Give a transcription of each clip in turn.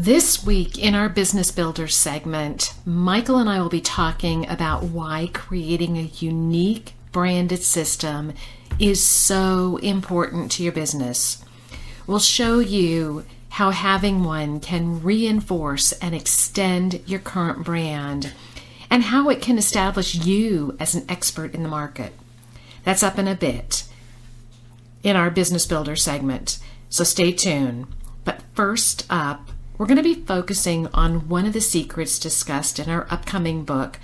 This week in our Business Builder segment, Michael and I will be talking about why creating a unique branded system is so important to your business. We'll show you how having one can reinforce and extend your current brand and how it can establish you as an expert in the market. That's up in a bit in our Business Builder segment, so stay tuned. But first up, we're going to be focusing on one of the secrets discussed in our upcoming book,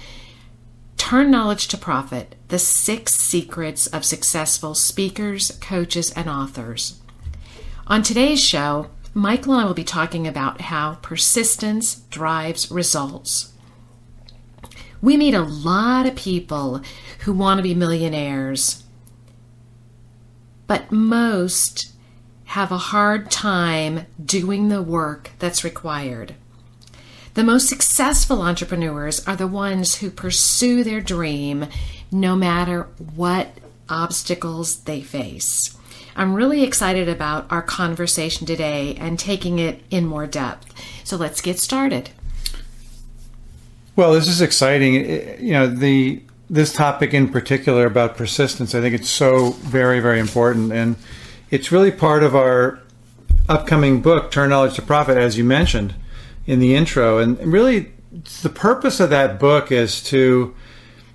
Turn Knowledge to Profit The Six Secrets of Successful Speakers, Coaches, and Authors. On today's show, Michael and I will be talking about how persistence drives results. We meet a lot of people who want to be millionaires, but most have a hard time doing the work that's required. The most successful entrepreneurs are the ones who pursue their dream no matter what obstacles they face. I'm really excited about our conversation today and taking it in more depth. So let's get started. Well, this is exciting. You know, the this topic in particular about persistence, I think it's so very, very important. And it's really part of our upcoming book, Turn Knowledge to Profit, as you mentioned in the intro. And really, the purpose of that book is to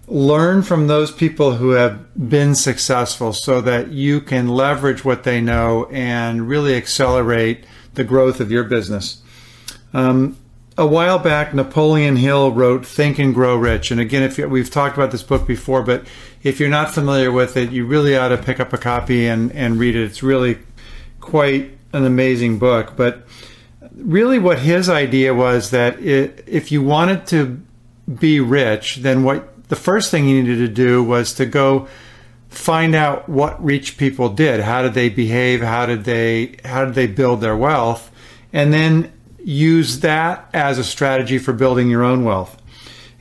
learn from those people who have been successful so that you can leverage what they know and really accelerate the growth of your business. Um, a while back, Napoleon Hill wrote Think and Grow Rich. And again, if we've talked about this book before, but if you're not familiar with it, you really ought to pick up a copy and, and read it. It's really quite an amazing book. But really, what his idea was that it, if you wanted to be rich, then what the first thing you needed to do was to go find out what rich people did. How did they behave? How did they how did they build their wealth? And then use that as a strategy for building your own wealth.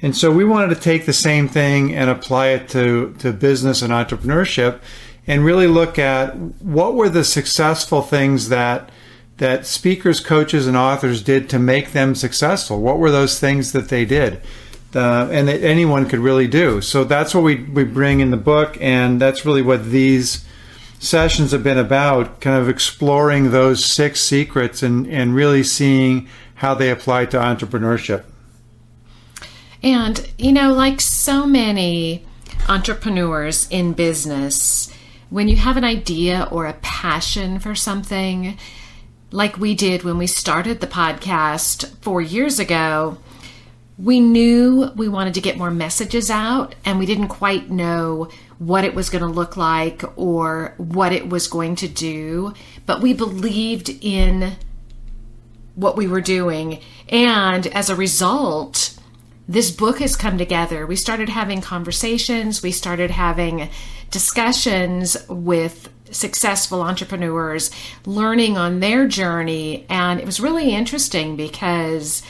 And so we wanted to take the same thing and apply it to, to business and entrepreneurship and really look at what were the successful things that that speakers, coaches, and authors did to make them successful. What were those things that they did? Uh, and that anyone could really do. So that's what we, we bring in the book, and that's really what these sessions have been about kind of exploring those six secrets and, and really seeing how they apply to entrepreneurship. And, you know, like so many entrepreneurs in business, when you have an idea or a passion for something, like we did when we started the podcast four years ago, we knew we wanted to get more messages out and we didn't quite know what it was going to look like or what it was going to do, but we believed in what we were doing. And as a result, this book has come together. We started having conversations, we started having discussions with successful entrepreneurs, learning on their journey. And it was really interesting because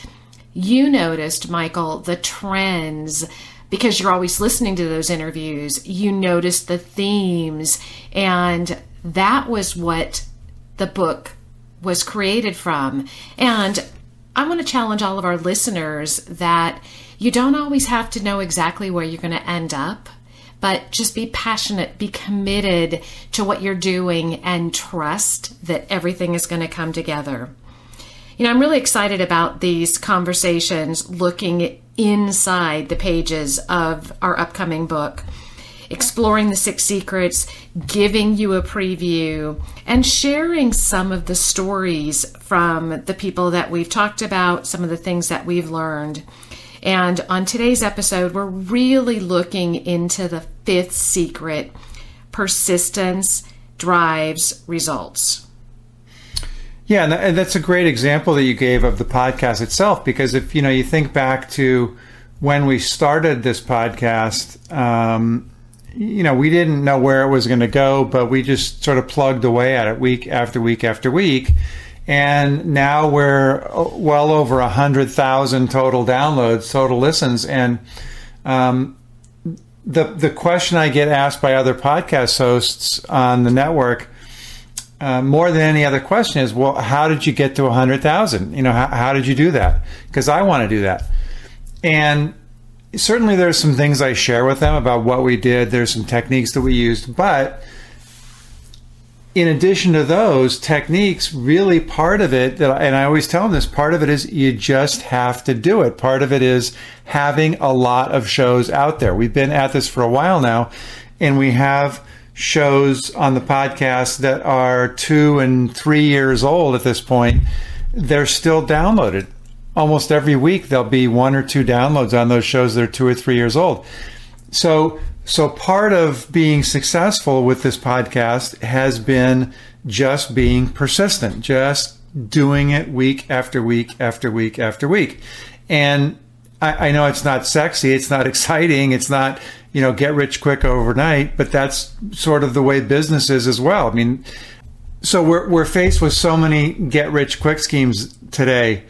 you noticed, Michael, the trends because you're always listening to those interviews, you notice the themes. And that was what the book was created from. And I want to challenge all of our listeners that you don't always have to know exactly where you're going to end up, but just be passionate, be committed to what you're doing, and trust that everything is going to come together. You know, I'm really excited about these conversations looking inside the pages of our upcoming book, exploring the six secrets, giving you a preview, and sharing some of the stories from the people that we've talked about, some of the things that we've learned. And on today's episode, we're really looking into the fifth secret persistence drives results. Yeah, and that's a great example that you gave of the podcast itself. Because if you know, you think back to when we started this podcast, um, you know, we didn't know where it was going to go, but we just sort of plugged away at it week after week after week. And now we're uh, well over a hundred thousand total downloads, total listens, and um, the the question I get asked by other podcast hosts on the network uh, more than any other question is, well, how did you get to 100,000? You know, how, how did you do that? Because I want to do that. And certainly there's some things I share with them about what we did. There's some techniques that we used. But in addition to those techniques, really part of it, that, and I always tell them this, part of it is you just have to do it. Part of it is having a lot of shows out there. We've been at this for a while now, and we have – shows on the podcast that are two and three years old at this point, they're still downloaded. Almost every week, there'll be one or two downloads on those shows that are two or three years old. So, so part of being successful with this podcast has been just being persistent, just doing it week after week after week after week. And I, I know it's not sexy, it's not exciting, it's not you know, get rich quick overnight, but that's sort of the way business is as well. I mean, so we're, we're faced with so many get rich quick schemes today.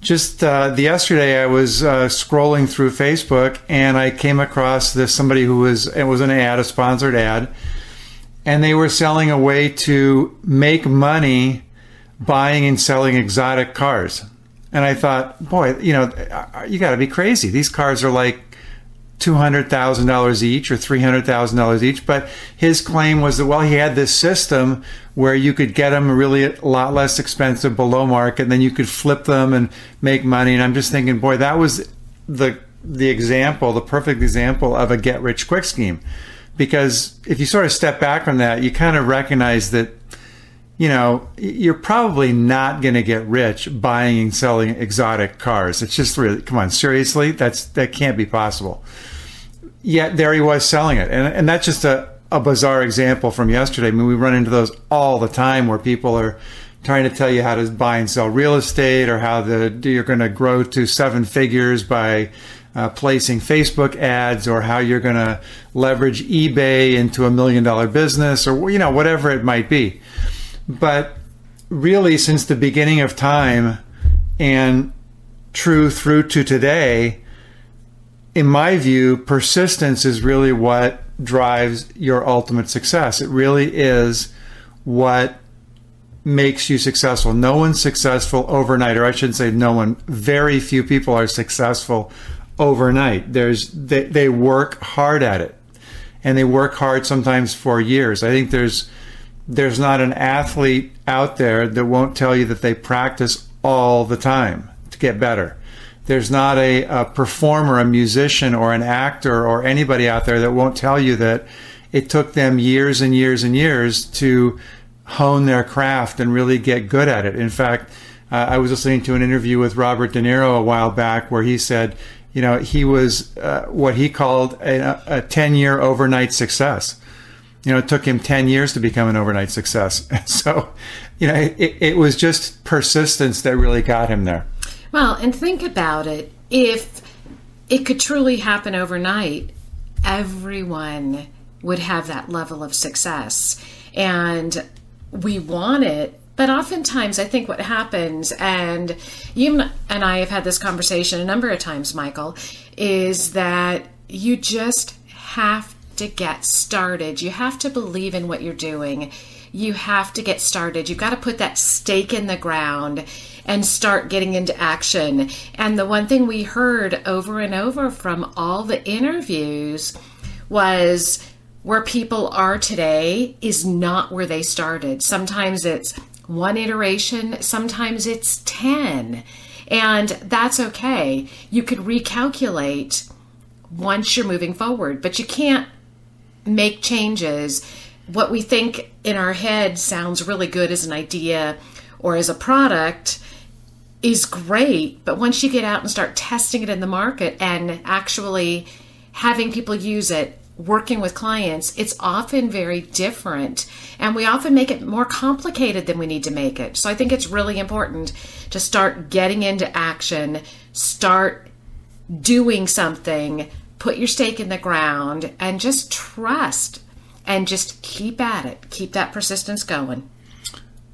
Just uh, the yesterday, I was uh, scrolling through Facebook and I came across this somebody who was it was an ad, a sponsored ad, and they were selling a way to make money buying and selling exotic cars. And I thought, boy, you know, you got to be crazy. These cars are like $200,000 each or $300,000 each. But his claim was that, well, he had this system where you could get them really a lot less expensive below market, and then you could flip them and make money. And I'm just thinking, boy, that was the, the example, the perfect example of a get rich quick scheme. Because if you sort of step back from that, you kind of recognize that you know, you're probably not going to get rich buying and selling exotic cars. It's just really, come on, seriously, that's that can't be possible. Yet there he was selling it, and and that's just a a bizarre example from yesterday. I mean, we run into those all the time where people are trying to tell you how to buy and sell real estate or how the you're going to grow to seven figures by uh, placing Facebook ads or how you're going to leverage eBay into a million dollar business or you know whatever it might be. But really, since the beginning of time and true through to today, in my view, persistence is really what drives your ultimate success. It really is what makes you successful. No one's successful overnight, or I shouldn't say no one. Very few people are successful overnight. There's they, they work hard at it, and they work hard sometimes for years. I think there's there's not an athlete out there that won't tell you that they practice all the time to get better. There's not a, a, performer, a musician, or an actor, or anybody out there that won't tell you that it took them years and years and years to hone their craft and really get good at it. In fact, uh, I was listening to an interview with Robert De Niro a while back where he said, you know, he was uh, what he called a, a 10 year overnight success you know, it took him 10 years to become an overnight success. So, you know, it, it was just persistence that really got him there. Well, and think about it. If it could truly happen overnight, everyone would have that level of success. And we want it, but oftentimes I think what happens, and you and I have had this conversation a number of times, Michael, is that you just have to get started. You have to believe in what you're doing. You have to get started. You've got to put that stake in the ground and start getting into action. And the one thing we heard over and over from all the interviews was where people are today is not where they started. Sometimes it's one iteration, sometimes it's 10. And that's okay. You could recalculate once you're moving forward, but you can't make changes. What we think in our head sounds really good as an idea or as a product is great, but once you get out and start testing it in the market and actually having people use it, working with clients, it's often very different. And we often make it more complicated than we need to make it. So I think it's really important to start getting into action, start doing something, put your stake in the ground, and just trust and just keep at it. Keep that persistence going.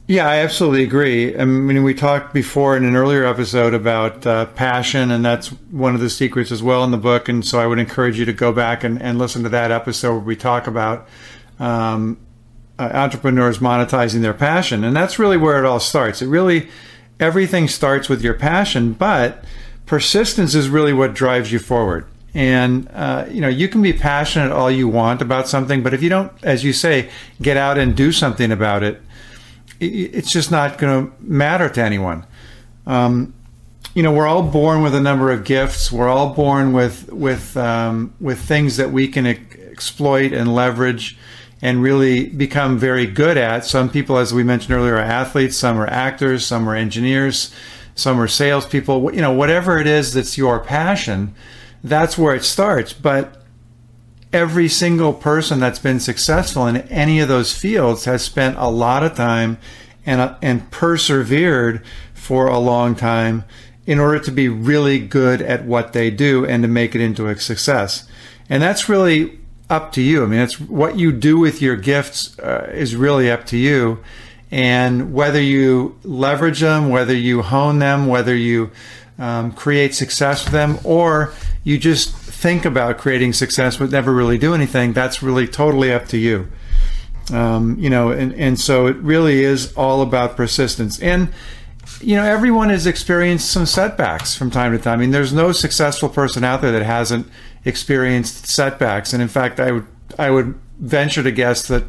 Yeah, I absolutely agree. I mean, we talked before in an earlier episode about uh, passion, and that's one of the secrets as well in the book. And so I would encourage you to go back and, and listen to that episode where we talk about um, uh, entrepreneurs monetizing their passion. And that's really where it all starts. It really, everything starts with your passion, but persistence is really what drives you forward. And, uh, you know, you can be passionate all you want about something, but if you don't, as you say, get out and do something about it, it's just not going to matter to anyone. Um, you know, we're all born with a number of gifts. We're all born with with um, with things that we can exploit and leverage, and really become very good at. Some people, as we mentioned earlier, are athletes. Some are actors. Some are engineers. Some are salespeople. You know, whatever it is that's your passion, that's where it starts. But every single person that's been successful in any of those fields has spent a lot of time and, uh, and persevered for a long time in order to be really good at what they do and to make it into a success. And that's really up to you. I mean, it's what you do with your gifts uh, is really up to you. And whether you leverage them, whether you hone them, whether you um, create success with them, or you just think about creating success but never really do anything, that's really totally up to you. Um, you know, and, and so it really is all about persistence. And, you know, everyone has experienced some setbacks from time to time. I mean, there's no successful person out there that hasn't experienced setbacks. And in fact, I would, I would venture to guess that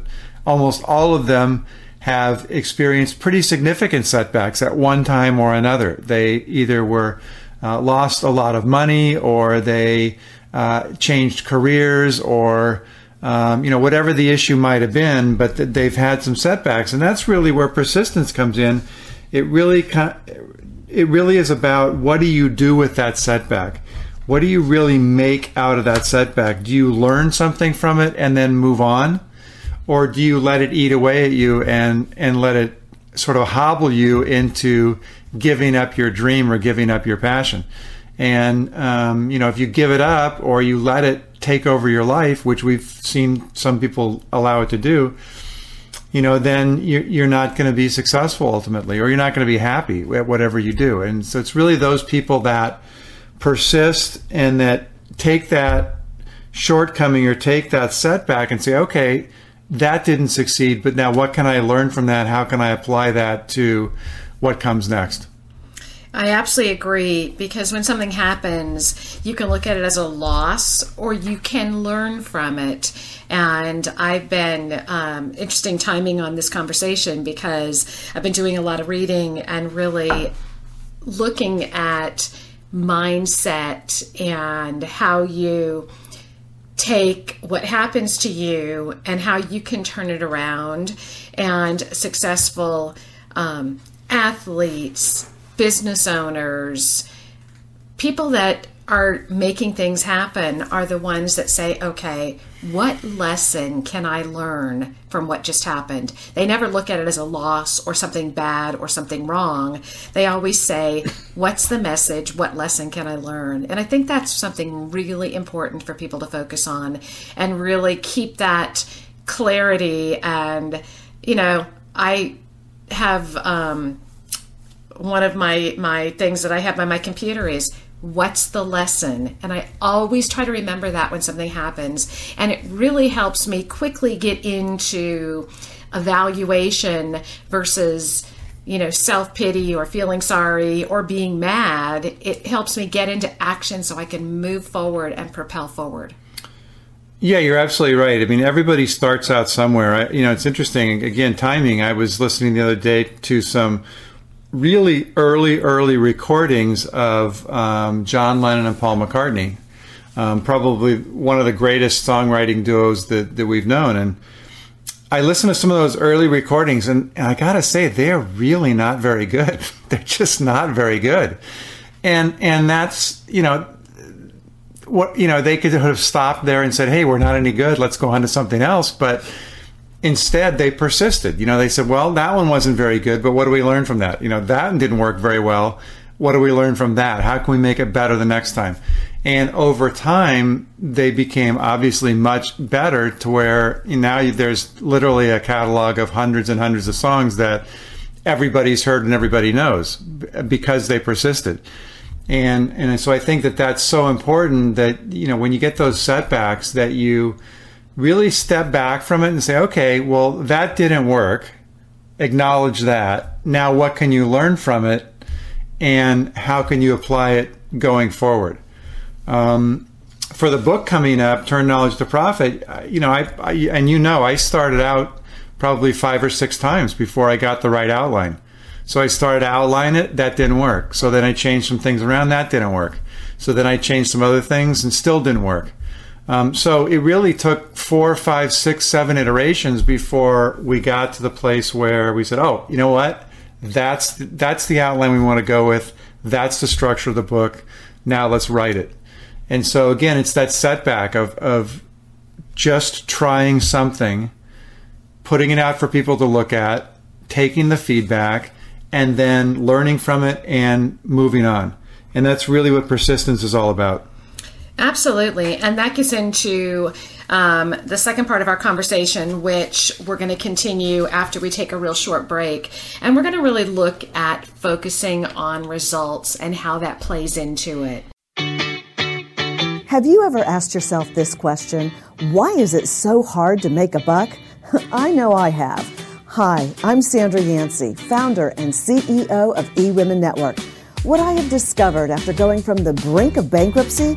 almost all of them have experienced pretty significant setbacks at one time or another. They either were uh, lost a lot of money or they uh, changed careers or um, you know whatever the issue might have been, but th- they've had some setbacks, and that's really where persistence comes in. It really it really is about what do you do with that setback. What do you really make out of that setback? Do you learn something from it and then move on? Or do you let it eat away at you and, and let it sort of hobble you into giving up your dream or giving up your passion? And, um, you know, if you give it up or you let it take over your life, which we've seen some people allow it to do, you know, then you're, you're not going to be successful ultimately, or you're not going to be happy at whatever you do. And so it's really those people that persist and that take that shortcoming or take that setback and say, okay, that didn't succeed, but now what can I learn from that? How can I apply that to what comes next? I absolutely agree because when something happens, you can look at it as a loss or you can learn from it. And I've been um, interesting timing on this conversation because I've been doing a lot of reading and really looking at mindset and how you take what happens to you and how you can turn it around. And successful um, athletes business owners, people that are making things happen are the ones that say, okay, what lesson can I learn from what just happened? They never look at it as a loss or something bad or something wrong. They always say, what's the message? What lesson can I learn? And I think that's something really important for people to focus on and really keep that clarity. And, you know, I have, um, one of my my things that I have by my computer is what's the lesson and i always try to remember that when something happens and it really helps me quickly get into evaluation versus you know self-pity or feeling sorry or being mad it helps me get into action so i can move forward and propel forward Yeah, you're absolutely right. I mean, everybody starts out somewhere. I, you know, it's interesting. Again, timing. I was listening the other day to some really early, early recordings of um, John Lennon and Paul McCartney. Um, probably one of the greatest songwriting duos that, that we've known. And I listened to some of those early recordings, and, and I gotta say, they're really not very good. they're just not very good. And and that's you know what you know they could have stopped there and said hey we're not any good let's go on to something else but instead they persisted. You know they said well that one wasn't very good but what do we learn from that? You know that didn't work very well. What do we learn from that? How can we make it better the next time? And over time they became obviously much better to where now there's literally a catalog of hundreds and hundreds of songs that everybody's heard and everybody knows because they persisted. And and so I think that that's so important that you know when you get those setbacks that you really step back from it and say okay well that didn't work acknowledge that now what can you learn from it and how can you apply it going forward um, for the book coming up turn knowledge to profit you know I, I and you know I started out probably five or six times before I got the right outline so I started to outline it. That didn't work. So then I changed some things around. That didn't work. So then I changed some other things and still didn't work. Um, so it really took four, five, six, seven iterations before we got to the place where we said, "Oh, you know what? That's that's the outline we want to go with. That's the structure of the book. Now let's write it." And so again, it's that setback of of just trying something, putting it out for people to look at, taking the feedback, and then learning from it and moving on. And that's really what persistence is all about. Absolutely. And that gets into um, the second part of our conversation, which we're going to continue after we take a real short break. And we're going to really look at focusing on results and how that plays into it. Have you ever asked yourself this question why is it so hard to make a buck? I know I have. Hi, I'm Sandra Yancey, founder and CEO of eWomen Network. What I have discovered after going from the brink of bankruptcy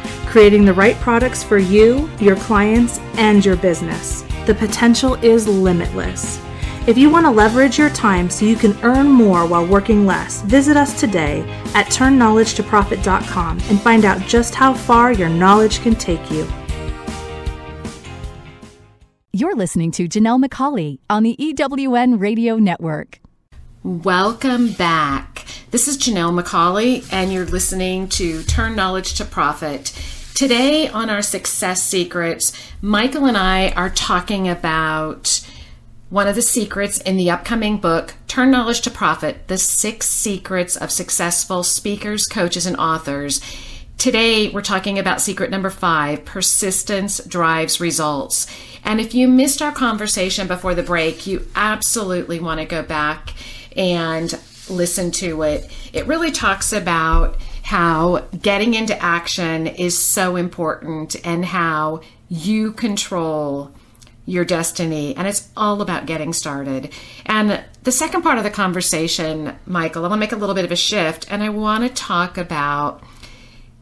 creating the right products for you, your clients, and your business. The potential is limitless. If you want to leverage your time so you can earn more while working less, visit us today at turnknowledgetoprofit.com and find out just how far your knowledge can take you. You're listening to Janelle McCauley on the EWN Radio Network. Welcome back. This is Janelle McCauley, and you're listening to Turn Knowledge to Profit. Today on our Success Secrets, Michael and I are talking about one of the secrets in the upcoming book, Turn Knowledge to Profit The Six Secrets of Successful Speakers, Coaches, and Authors. Today, we're talking about secret number five persistence drives results. And if you missed our conversation before the break, you absolutely want to go back and listen to it. It really talks about how getting into action is so important and how you control your destiny and it's all about getting started. And the second part of the conversation, Michael, I want to make a little bit of a shift and I want to talk about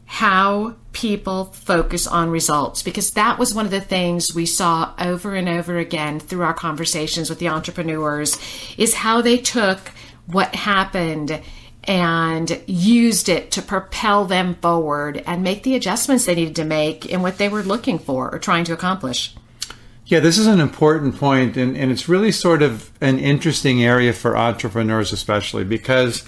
how people focus on results because that was one of the things we saw over and over again through our conversations with the entrepreneurs is how they took what happened and used it to propel them forward and make the adjustments they needed to make in what they were looking for or trying to accomplish. Yeah, this is an important point, and, and it's really sort of an interesting area for entrepreneurs, especially because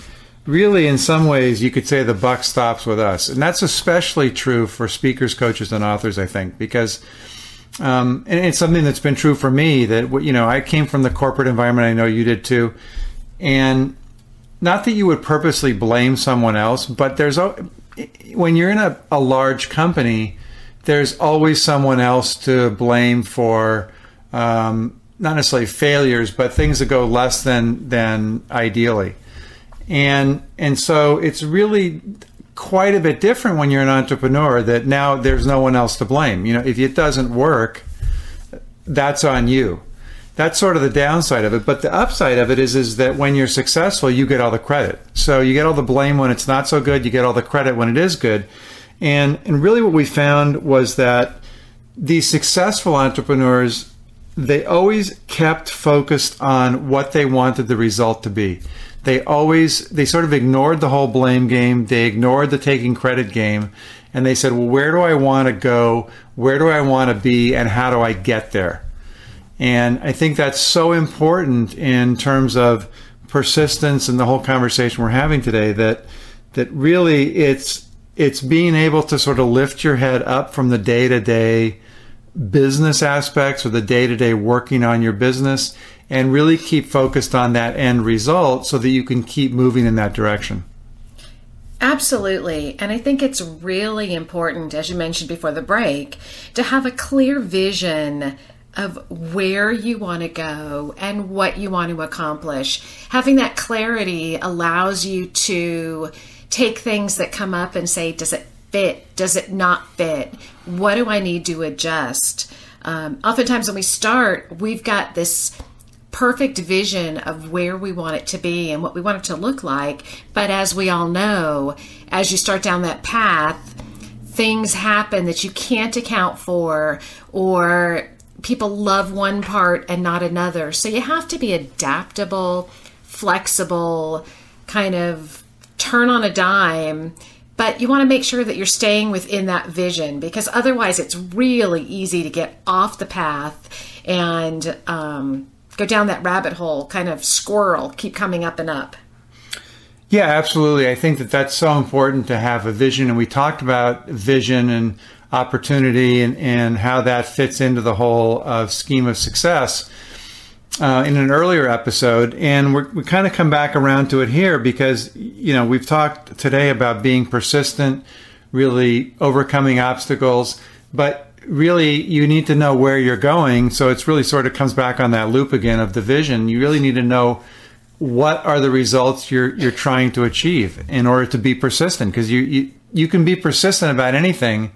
really, in some ways, you could say the buck stops with us. And that's especially true for speakers, coaches, and authors, I think, because. Um, and it's something that's been true for me that you know I came from the corporate environment. I know you did too, and not that you would purposely blame someone else, but there's a when you're in a, a large company, there's always someone else to blame for um, not necessarily failures, but things that go less than than ideally. And and so it's really quite a bit different when you're an entrepreneur that now there's no one else to blame. You know if it doesn't work that's on you that's sort of the downside of it. But the upside of it is is that when you're successful you get all the credit. So you get all the blame when it's not so good you get all the credit when it is good. And and really what we found was that these successful entrepreneurs they always kept focused on what they wanted the result to be. They always they sort of ignored the whole blame game. They ignored the taking credit game. And they said well where do i want to go? Where do i want to be? And how do i get there and i think that's so important in terms of persistence and the whole conversation we're having today that that really it's it's being able to sort of lift your head up from the day to day business aspects or the day to day working on your business and really keep focused on that end result so that you can keep moving in that direction. Absolutely. And I think it's really important, as you mentioned before the break, to have a clear vision of where you want to go and what you want to accomplish. Having that clarity allows you to take things that come up and say, does it fit? Does it not fit? What do I need to adjust? Um, oftentimes, when we start, we've got this perfect vision of where we want it to be and what we want it to look like. But as we all know, as you start down that path, things happen that you can't account for, or people love one part and not another. So you have to be adaptable, flexible, kind of turn on a dime. But you want to make sure that you're staying within that vision because otherwise it's really easy to get off the path and um, go down that rabbit hole, kind of squirrel, keep coming up and up. Yeah, absolutely. I think that that's so important to have a vision. And we talked about vision and opportunity and, and how that fits into the whole uh, scheme of success uh, in an earlier episode. And we kind of come back around to it here because, you know, we've talked today about being persistent, really overcoming obstacles. But really you need to know where you're going. So it's really sort of comes back on that loop again of the vision. You really need to know what are the results you're you're trying to achieve in order to be persistent because you, you you can be persistent about anything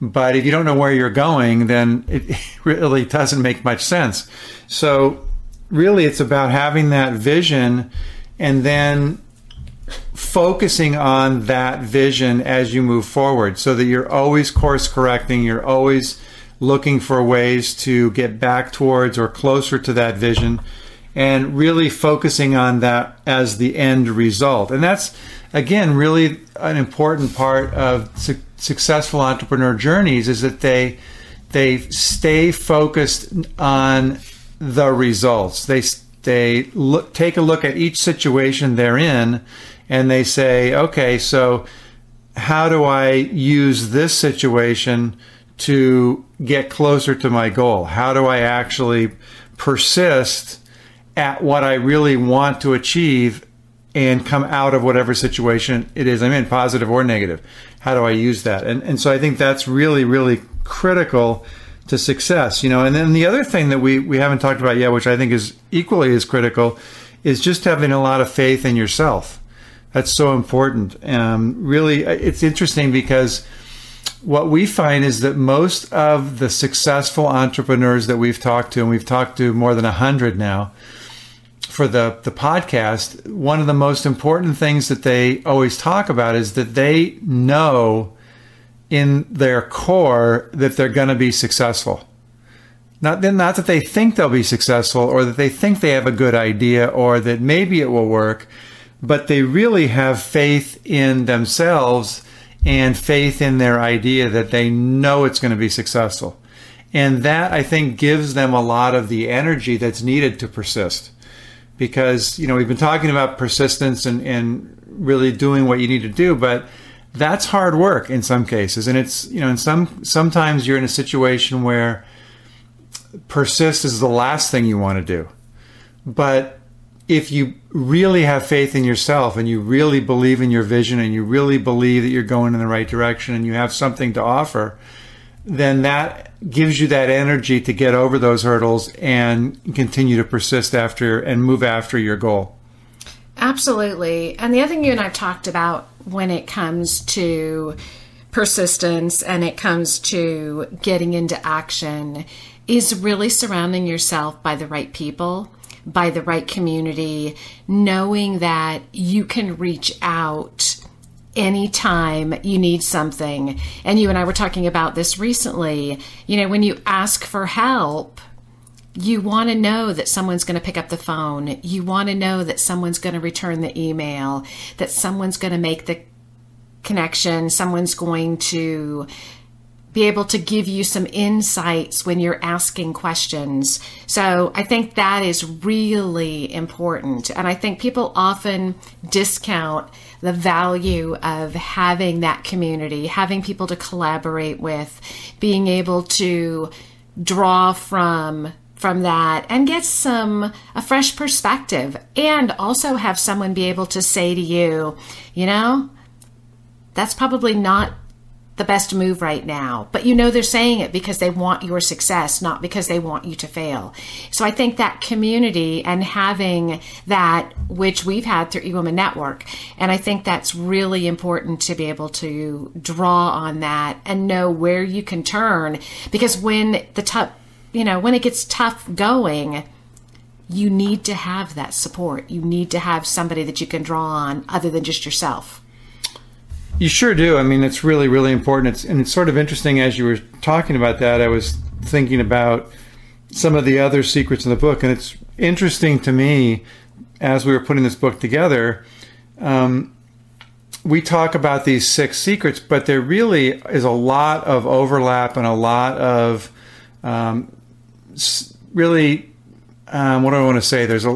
but if you don't know where you're going then it really doesn't make much sense so really it's about having that vision and then focusing on that vision as you move forward so that you're always course correcting, you're always looking for ways to get back towards or closer to that vision and really focusing on that as the end result. And that's again really an important part of successful entrepreneur journeys is that they they stay focused on the results. They they look, take a look at each situation they're in and they say, okay, so how do I use this situation to get closer to my goal? How do I actually persist at what I really want to achieve and come out of whatever situation it is I'm in, positive or negative? How do I use that? And, and so I think that's really, really critical to success, you know. And then the other thing that we, we haven't talked about yet, which I think is equally as critical, is just having a lot of faith in yourself that's so important. Um, really, it's interesting because what we find is that most of the successful entrepreneurs that we've talked to, and we've talked to more than 100 now for the, the podcast, one of the most important things that they always talk about is that they know in their core that they're going to be successful. Not, not that they think they'll be successful or that they think they have a good idea or that maybe it will work, but they really have faith in themselves and faith in their idea that they know it's going to be successful. And that I think gives them a lot of the energy that's needed to persist. Because, you know, we've been talking about persistence and, and really doing what you need to do, but that's hard work in some cases. And it's, you know, in some sometimes you're in a situation where persist is the last thing you want to do. But if you really have faith in yourself and you really believe in your vision and you really believe that you're going in the right direction and you have something to offer, then that gives you that energy to get over those hurdles and continue to persist after and move after your goal. Absolutely. And the other thing you and I've talked about when it comes to persistence and it comes to getting into action is really surrounding yourself by the right people, by the right community, knowing that you can reach out anytime you need something. And you and I were talking about this recently. You know, when you ask for help, you want to know that someone's going to pick up the phone. You want to know that someone's going to return the email, that someone's going to make the connection, someone's going to be able to give you some insights when you're asking questions. So I think that is really important. And I think people often discount the value of having that community, having people to collaborate with, being able to draw from from that and get some a fresh perspective and also have someone be able to say to you, you know, that's probably not the best move right now. But you know they're saying it because they want your success, not because they want you to fail. So I think that community and having that, which we've had through eWomen Network, and I think that's really important to be able to draw on that and know where you can turn because when the tough, you know, when it gets tough going, you need to have that support. You need to have somebody that you can draw on other than just yourself. You sure do. I mean, it's really, really important. It's, and it's sort of interesting as you were talking about that. I was thinking about some of the other secrets in the book, and it's interesting to me as we were putting this book together. Um, we talk about these six secrets, but there really is a lot of overlap and a lot of um, really um, what do I want to say? There's a,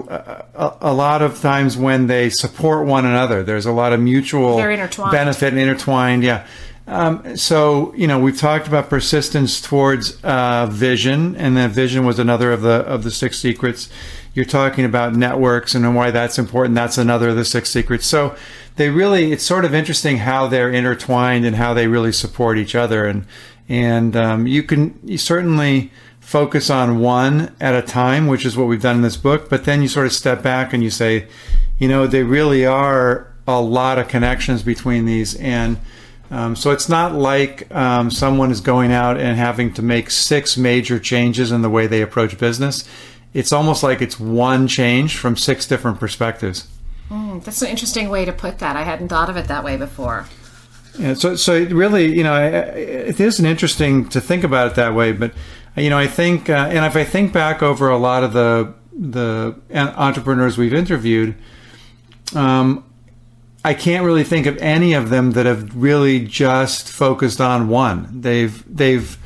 a, a lot of times when they support one another. There's a lot of mutual benefit and intertwined. Yeah. Um, so you know we've talked about persistence towards uh, vision, and that vision was another of the of the six secrets. You're talking about networks and why that's important. That's another of the six secrets. So they really, it's sort of interesting how they're intertwined and how they really support each other. And and um, you can you certainly focus on one at a time, which is what we've done in this book. But then you sort of step back and you say, you know, they really are a lot of connections between these. And um, so it's not like um, someone is going out and having to make six major changes in the way they approach business. It's almost like it's one change from six different perspectives. Mm, that's an interesting way to put that. I hadn't thought of it that way before. Yeah, so so it really, you know, it isn't interesting to think about it that way, but you know, I think, uh, and if I think back over a lot of the the entrepreneurs we've interviewed, um, I can't really think of any of them that have really just focused on one. They've they've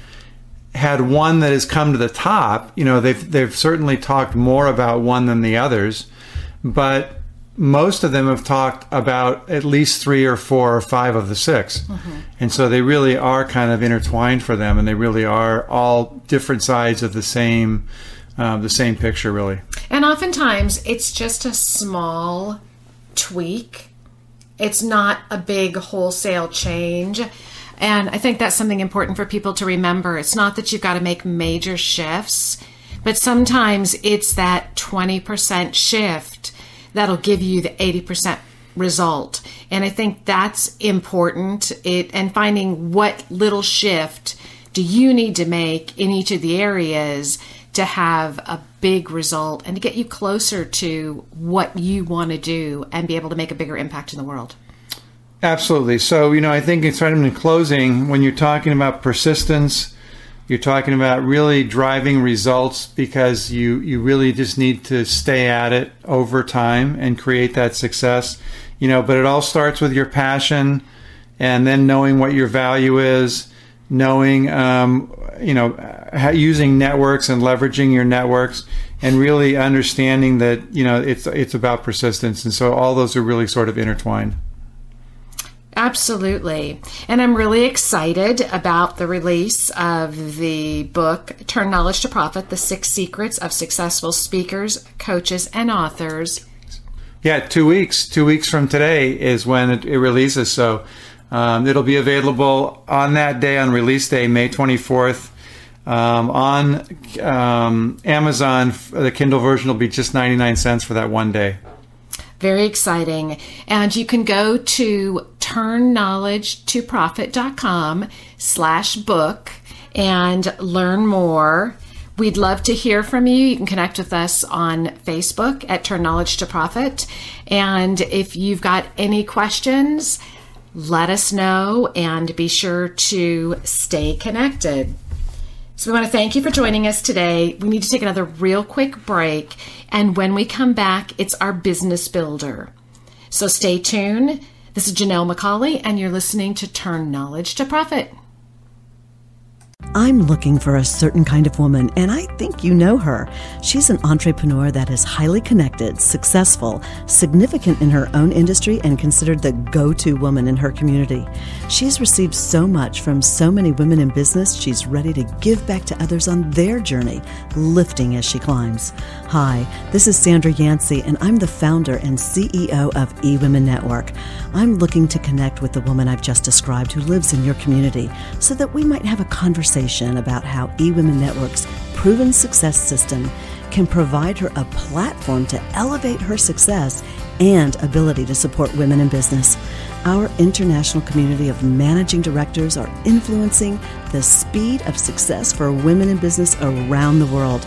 had one that has come to the top. You know, they've they've certainly talked more about one than the others, but most of them have talked about at least three or four or five of the 6 mm-hmm. And so they really are kind of intertwined for them, and they really are all different sides of the same. Uh, the same picture, really. And oftentimes it's just a small tweak. It's not a big wholesale change. And I think that's something important for people to remember. It's not that you've got to make major shifts, but sometimes it's that 20% shift that'll give you the 80% result. And I think that's important. It and finding what little shift do you need to make in each of the areas to have a big result and to get you closer to what you want to do and be able to make a bigger impact in the world. Absolutely. So, you know, I think it's right in closing when you're talking about persistence, you're talking about really driving results because you, you really just need to stay at it over time and create that success. You know, but it all starts with your passion and then knowing what your value is, knowing, um, you know, using networks and leveraging your networks and really understanding that, you know, it's, it's about persistence. And so all those are really sort of intertwined. Absolutely. And I'm really excited about the release of the book, Turn Knowledge to Profit The Six Secrets of Successful Speakers, Coaches, and Authors. Yeah, two weeks. Two weeks from today is when it, it releases. So um, it'll be available on that day, on release day, May 24th. Um, on um, Amazon, the Kindle version will be just 99 cents for that one day. Very exciting. And you can go to turnknowledgetoprofit.com slash book and learn more. We'd love to hear from you. You can connect with us on Facebook at Turn Knowledge to Profit. And if you've got any questions, let us know and be sure to stay connected. So, we want to thank you for joining us today. We need to take another real quick break. And when we come back, it's our business builder. So, stay tuned. This is Janelle McCauley, and you're listening to Turn Knowledge to Profit. I'm looking for a certain kind of woman, and I think you know her. She's an entrepreneur that is highly connected, successful, significant in her own industry, and considered the go to woman in her community. She's received so much from so many women in business, she's ready to give back to others on their journey, lifting as she climbs. Hi, this is Sandra Yancey, and I'm the founder and CEO of eWomen Network. I'm looking to connect with the woman I've just described who lives in your community so that we might have a conversation conversation about how eWomen Network's proven success system can provide her a platform to elevate her success and ability to support women in business. Our international community of managing directors are influencing the speed of success for women in business around the world.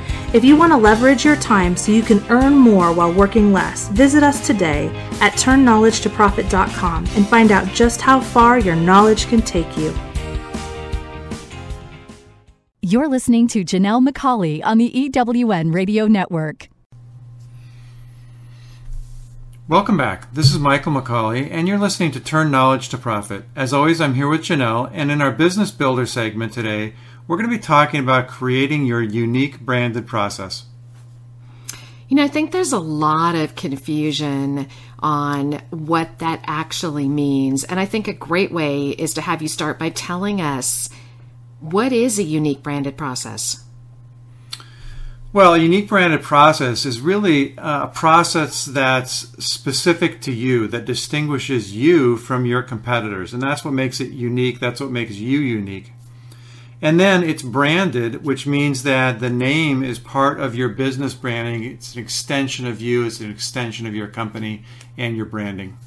If you want to leverage your time so you can earn more while working less, visit us today at turnknowledgetoprofit.com and find out just how far your knowledge can take you. You're listening to Janelle McCauley on the EWN Radio Network. Welcome back. This is Michael McCauley, and you're listening to Turn Knowledge to Profit. As always, I'm here with Janelle, and in our Business Builder segment today, we're going to be talking about creating your unique branded process. You know, I think there's a lot of confusion on what that actually means. And I think a great way is to have you start by telling us what is a unique branded process? Well, a unique branded process is really a process that's specific to you, that distinguishes you from your competitors. And that's what makes it unique. That's what makes you unique. And then it's branded, which means that the name is part of your business branding. It's an extension of you, it's an extension of your company and your branding.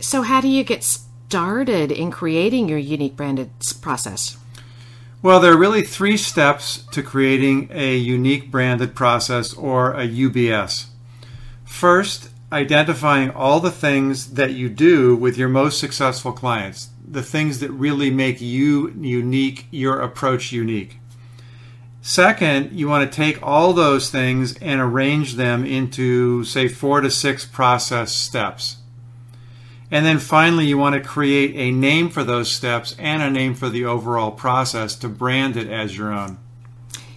So, how do you get started in creating your unique branded process? Well, there are really three steps to creating a unique branded process or a UBS. First, identifying all the things that you do with your most successful clients the things that really make you unique, your approach unique. Second, you want to take all those things and arrange them into, say, four to six process steps. And then finally, you want to create a name for those steps and a name for the overall process to brand it as your own.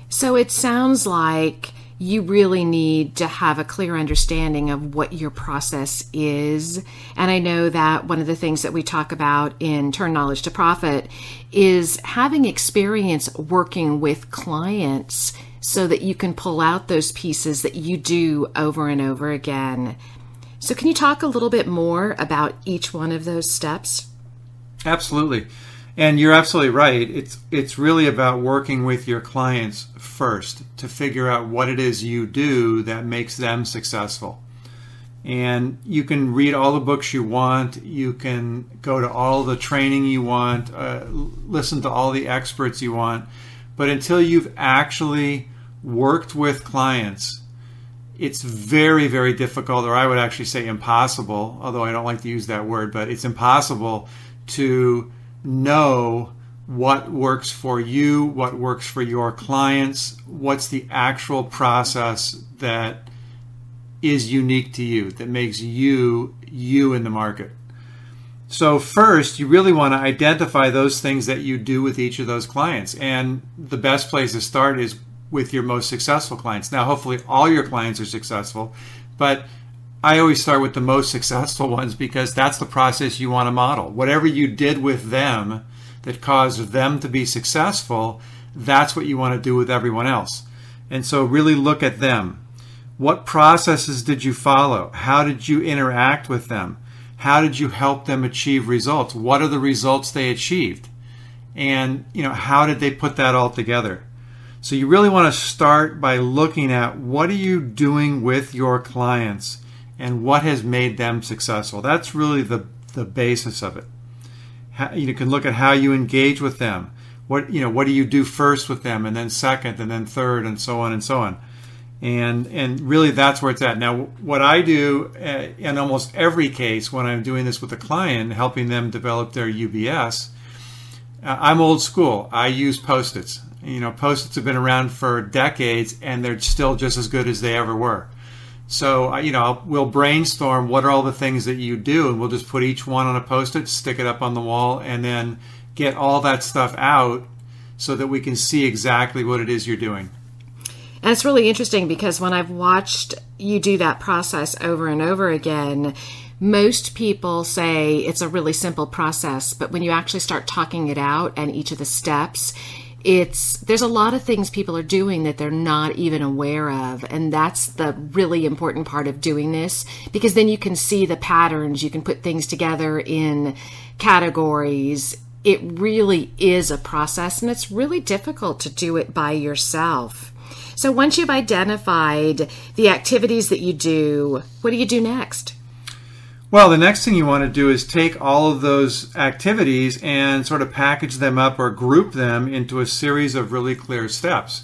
So it sounds like you really need to have a clear understanding of what your process is. And I know that one of the things that we talk about in Turn Knowledge to Profit is having experience working with clients so that you can pull out those pieces that you do over and over again. So, can you talk a little bit more about each one of those steps? Absolutely. And you're absolutely right. It's it's really about working with your clients first to figure out what it is you do that makes them successful. And you can read all the books you want. You can go to all the training you want. Uh, listen to all the experts you want. But until you've actually worked with clients, it's very, very difficult, or I would actually say impossible, although I don't like to use that word, but it's impossible to know what works for you, what works for your clients, what's the actual process that is unique to you, that makes you you in the market. So, first, you really want to identify those things that you do with each of those clients. And the best place to start is with your most successful clients. Now, hopefully, all your clients are successful, but I always start with the most successful ones because that's the process you want to model. Whatever you did with them that caused them to be successful, that's what you want to do with everyone else. And so, really look at them. What processes did you follow? How did you interact with them? How did you help them achieve results? What are the results they achieved? And, you know, how did they put that all together? So you really want to start by looking at what are you doing with your clients and what has made them successful. That's really the, the basis of it. How, you can look at how you engage with them. What you know, what do you do first with them, and then second, and then third, and so on and so on. And and really, that's where it's at. Now, what I do uh, in almost every case when I'm doing this with a client, helping them develop their UBS, uh, I'm old school. I use post-its. You know, post-its have been around for decades, and they're still just as good as they ever were. So, you know, we'll brainstorm what are all the things that you do, and we'll just put each one on a post it, stick it up on the wall, and then get all that stuff out so that we can see exactly what it is you're doing. And it's really interesting because when I've watched you do that process over and over again, most people say it's a really simple process, but when you actually start talking it out and each of the steps, it's there's a lot of things people are doing that they're not even aware of and that's the really important part of doing this because then you can see the patterns. You can put things together in categories. It really is a process and it's really difficult to do it by yourself. So once you've identified the activities that you do what do you do next well, the next thing you want to do is take all of those activities and sort of package them up or group them into a series of really clear steps.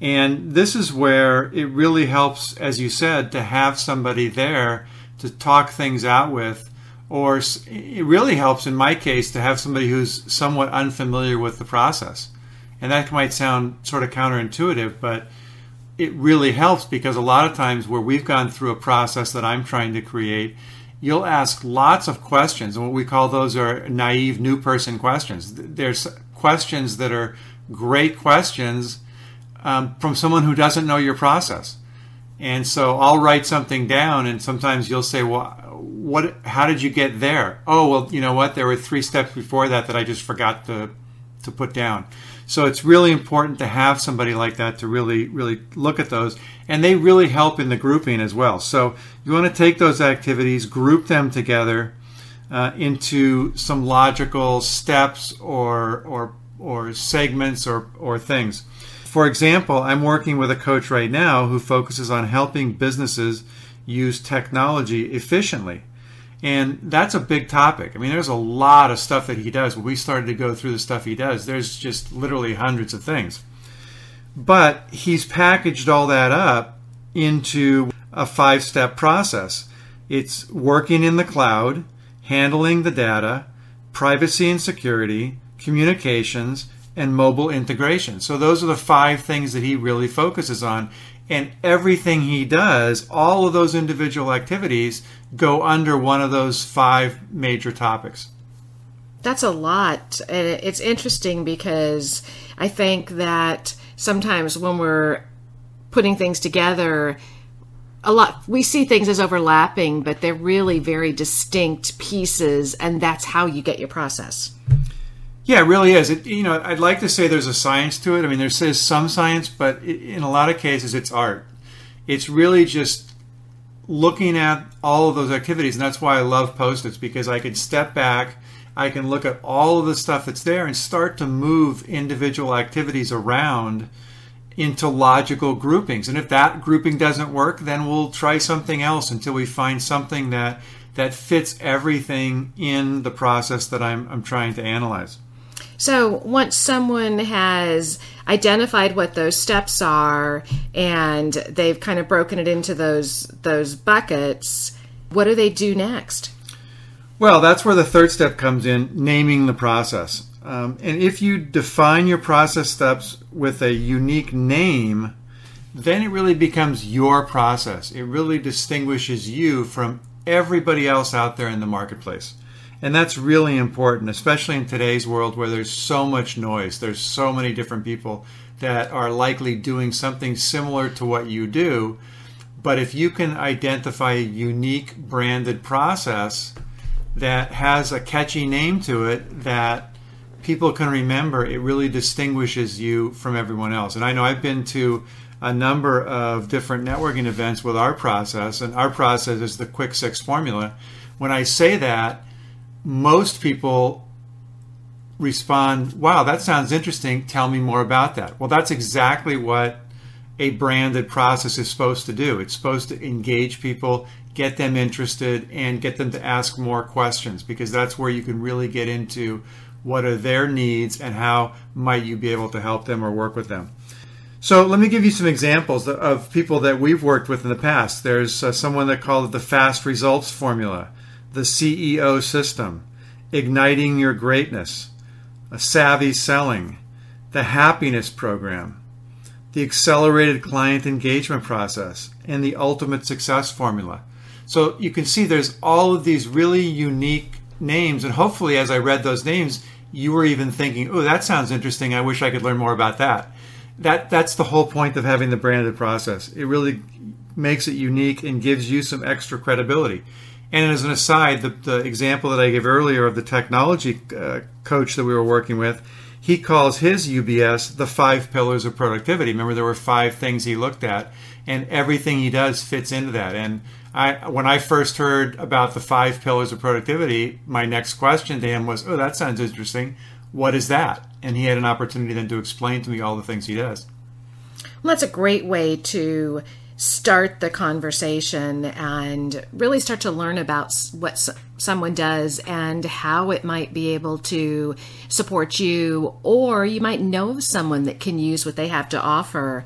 And this is where it really helps, as you said, to have somebody there to talk things out with. Or it really helps, in my case, to have somebody who's somewhat unfamiliar with the process. And that might sound sort of counterintuitive, but it really helps because a lot of times where we've gone through a process that I'm trying to create, you'll ask lots of questions, and what we call those are naive new person questions. There's questions that are great questions um, from someone who doesn't know your process. And so I'll write something down, and sometimes you'll say, "Well, what? How did you get there?" Oh, well, you know what? There were three steps before that that I just forgot to to put down. So it's really important to have somebody like that to really, really look at those. And they really help in the grouping as well. So you want to take those activities, group them together uh, into some logical steps or, or, or segments or, or things. For example, I'm working with a coach right now who focuses on helping businesses use technology efficiently. And that's a big topic. I mean, there's a lot of stuff that he does. When we started to go through the stuff he does, there's just literally hundreds of things. But he's packaged all that up into a five step process it's working in the cloud, handling the data, privacy and security, communications, and mobile integration. So those are the five things that he really focuses on. And everything he does, all of those individual activities go under one of those five major topics. That's a lot. And it's interesting because I think that sometimes when we're putting things together, a lot we see things as overlapping, but they're really very distinct pieces, and that's how you get your process. Yeah, it really is. It, you know, I'd like to say there's a science to it. I mean, there is some science, but in a lot of cases, it's art. It's really just looking at all of those activities, and that's why I love post-its because I can step back, I can look at all of the stuff that's there, and start to move individual activities around into logical groupings. And if that grouping doesn't work, then we'll try something else until we find something that that fits everything in the process that I'm, I'm trying to analyze. So once someone has identified what those steps are and they've kind of broken it into those those buckets, what do they do next? Well, that's where the third step comes in, naming the process. Um, and if you define your process steps with a unique name, then it really becomes your process. It really distinguishes you from everybody else out there in the marketplace. And that's really important, especially in today's world where there's so much noise. There's so many different people that are likely doing something similar to what you do. But if you can identify a unique branded process that has a catchy name to it that people can remember, it really distinguishes you from everyone else. And I know I've been to a number of different networking events with our process, and our process is the Quick Six formula. When I say that, most people respond, Wow, that sounds interesting. Tell me more about that. Well, that's exactly what a branded process is supposed to do. It's supposed to engage people, get them interested, and get them to ask more questions because that's where you can really get into what are their needs and how might you be able to help them or work with them. So let me give you some examples of people that we've worked with in the past. There's uh, someone that called it the fast results formula the CEO system, igniting your greatness, a savvy selling, the happiness program, the accelerated client engagement process, and the ultimate success formula. So you can see there's all of these really unique names, and hopefully, as I read those names, you were even thinking, "Oh, that sounds interesting. I wish I could learn more about that." That that's the whole point of having the branded process. It really makes it unique and gives you some extra credibility. And as an aside, the, the example that I gave earlier of the technology uh, coach that we were working with, he calls his UBS the five pillars of productivity. Remember, there were five things he looked at, and everything he does fits into that. And I, when I first heard about the five pillars of productivity, my next question to him was, "Oh, that sounds interesting. What is that?" And he had an opportunity then to explain to me all the things he does. Well, that's a great way to start the conversation and really start to learn about what someone does and how it might be able to support you, or you might know someone that can use what they have to offer.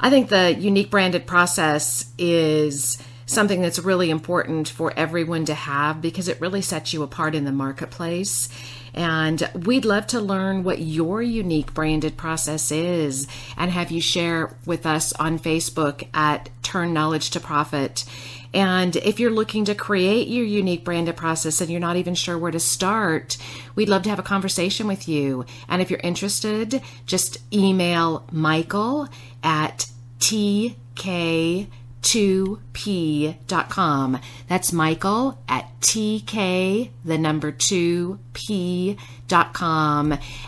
I think the unique branded process is something that's really important for everyone to have because it really sets you apart in the marketplace and we'd love to learn what your unique branded process is and have you share with us on Facebook at Turn Knowledge to Profit. And if you're looking to create your unique branded process and you're not even sure where to start, we'd love to have a conversation with you. And if you're interested, just email Michael at TK 2p.com. That's Michael at tk, the number 2p.com.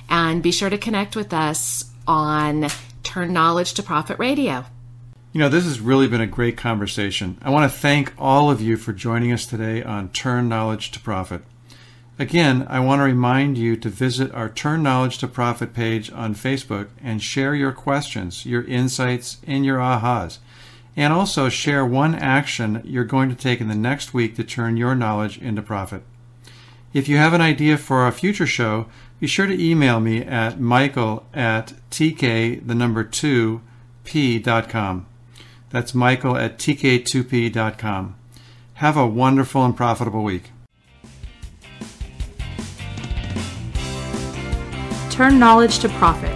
And be sure to connect with us on Turn Knowledge to Profit Radio. You know, this has really been a great conversation. I want to thank all of you for joining us today on Turn Knowledge to Profit. Again, I want to remind you to visit our Turn Knowledge to Profit page on Facebook and share your questions, your insights, and your ahas and also share one action you're going to take in the next week to turn your knowledge into profit. If you have an idea for a future show, be sure to email me at michael at tk, the number 2, p.com. That's michael at tk2p.com. Have a wonderful and profitable week. Turn knowledge to profit,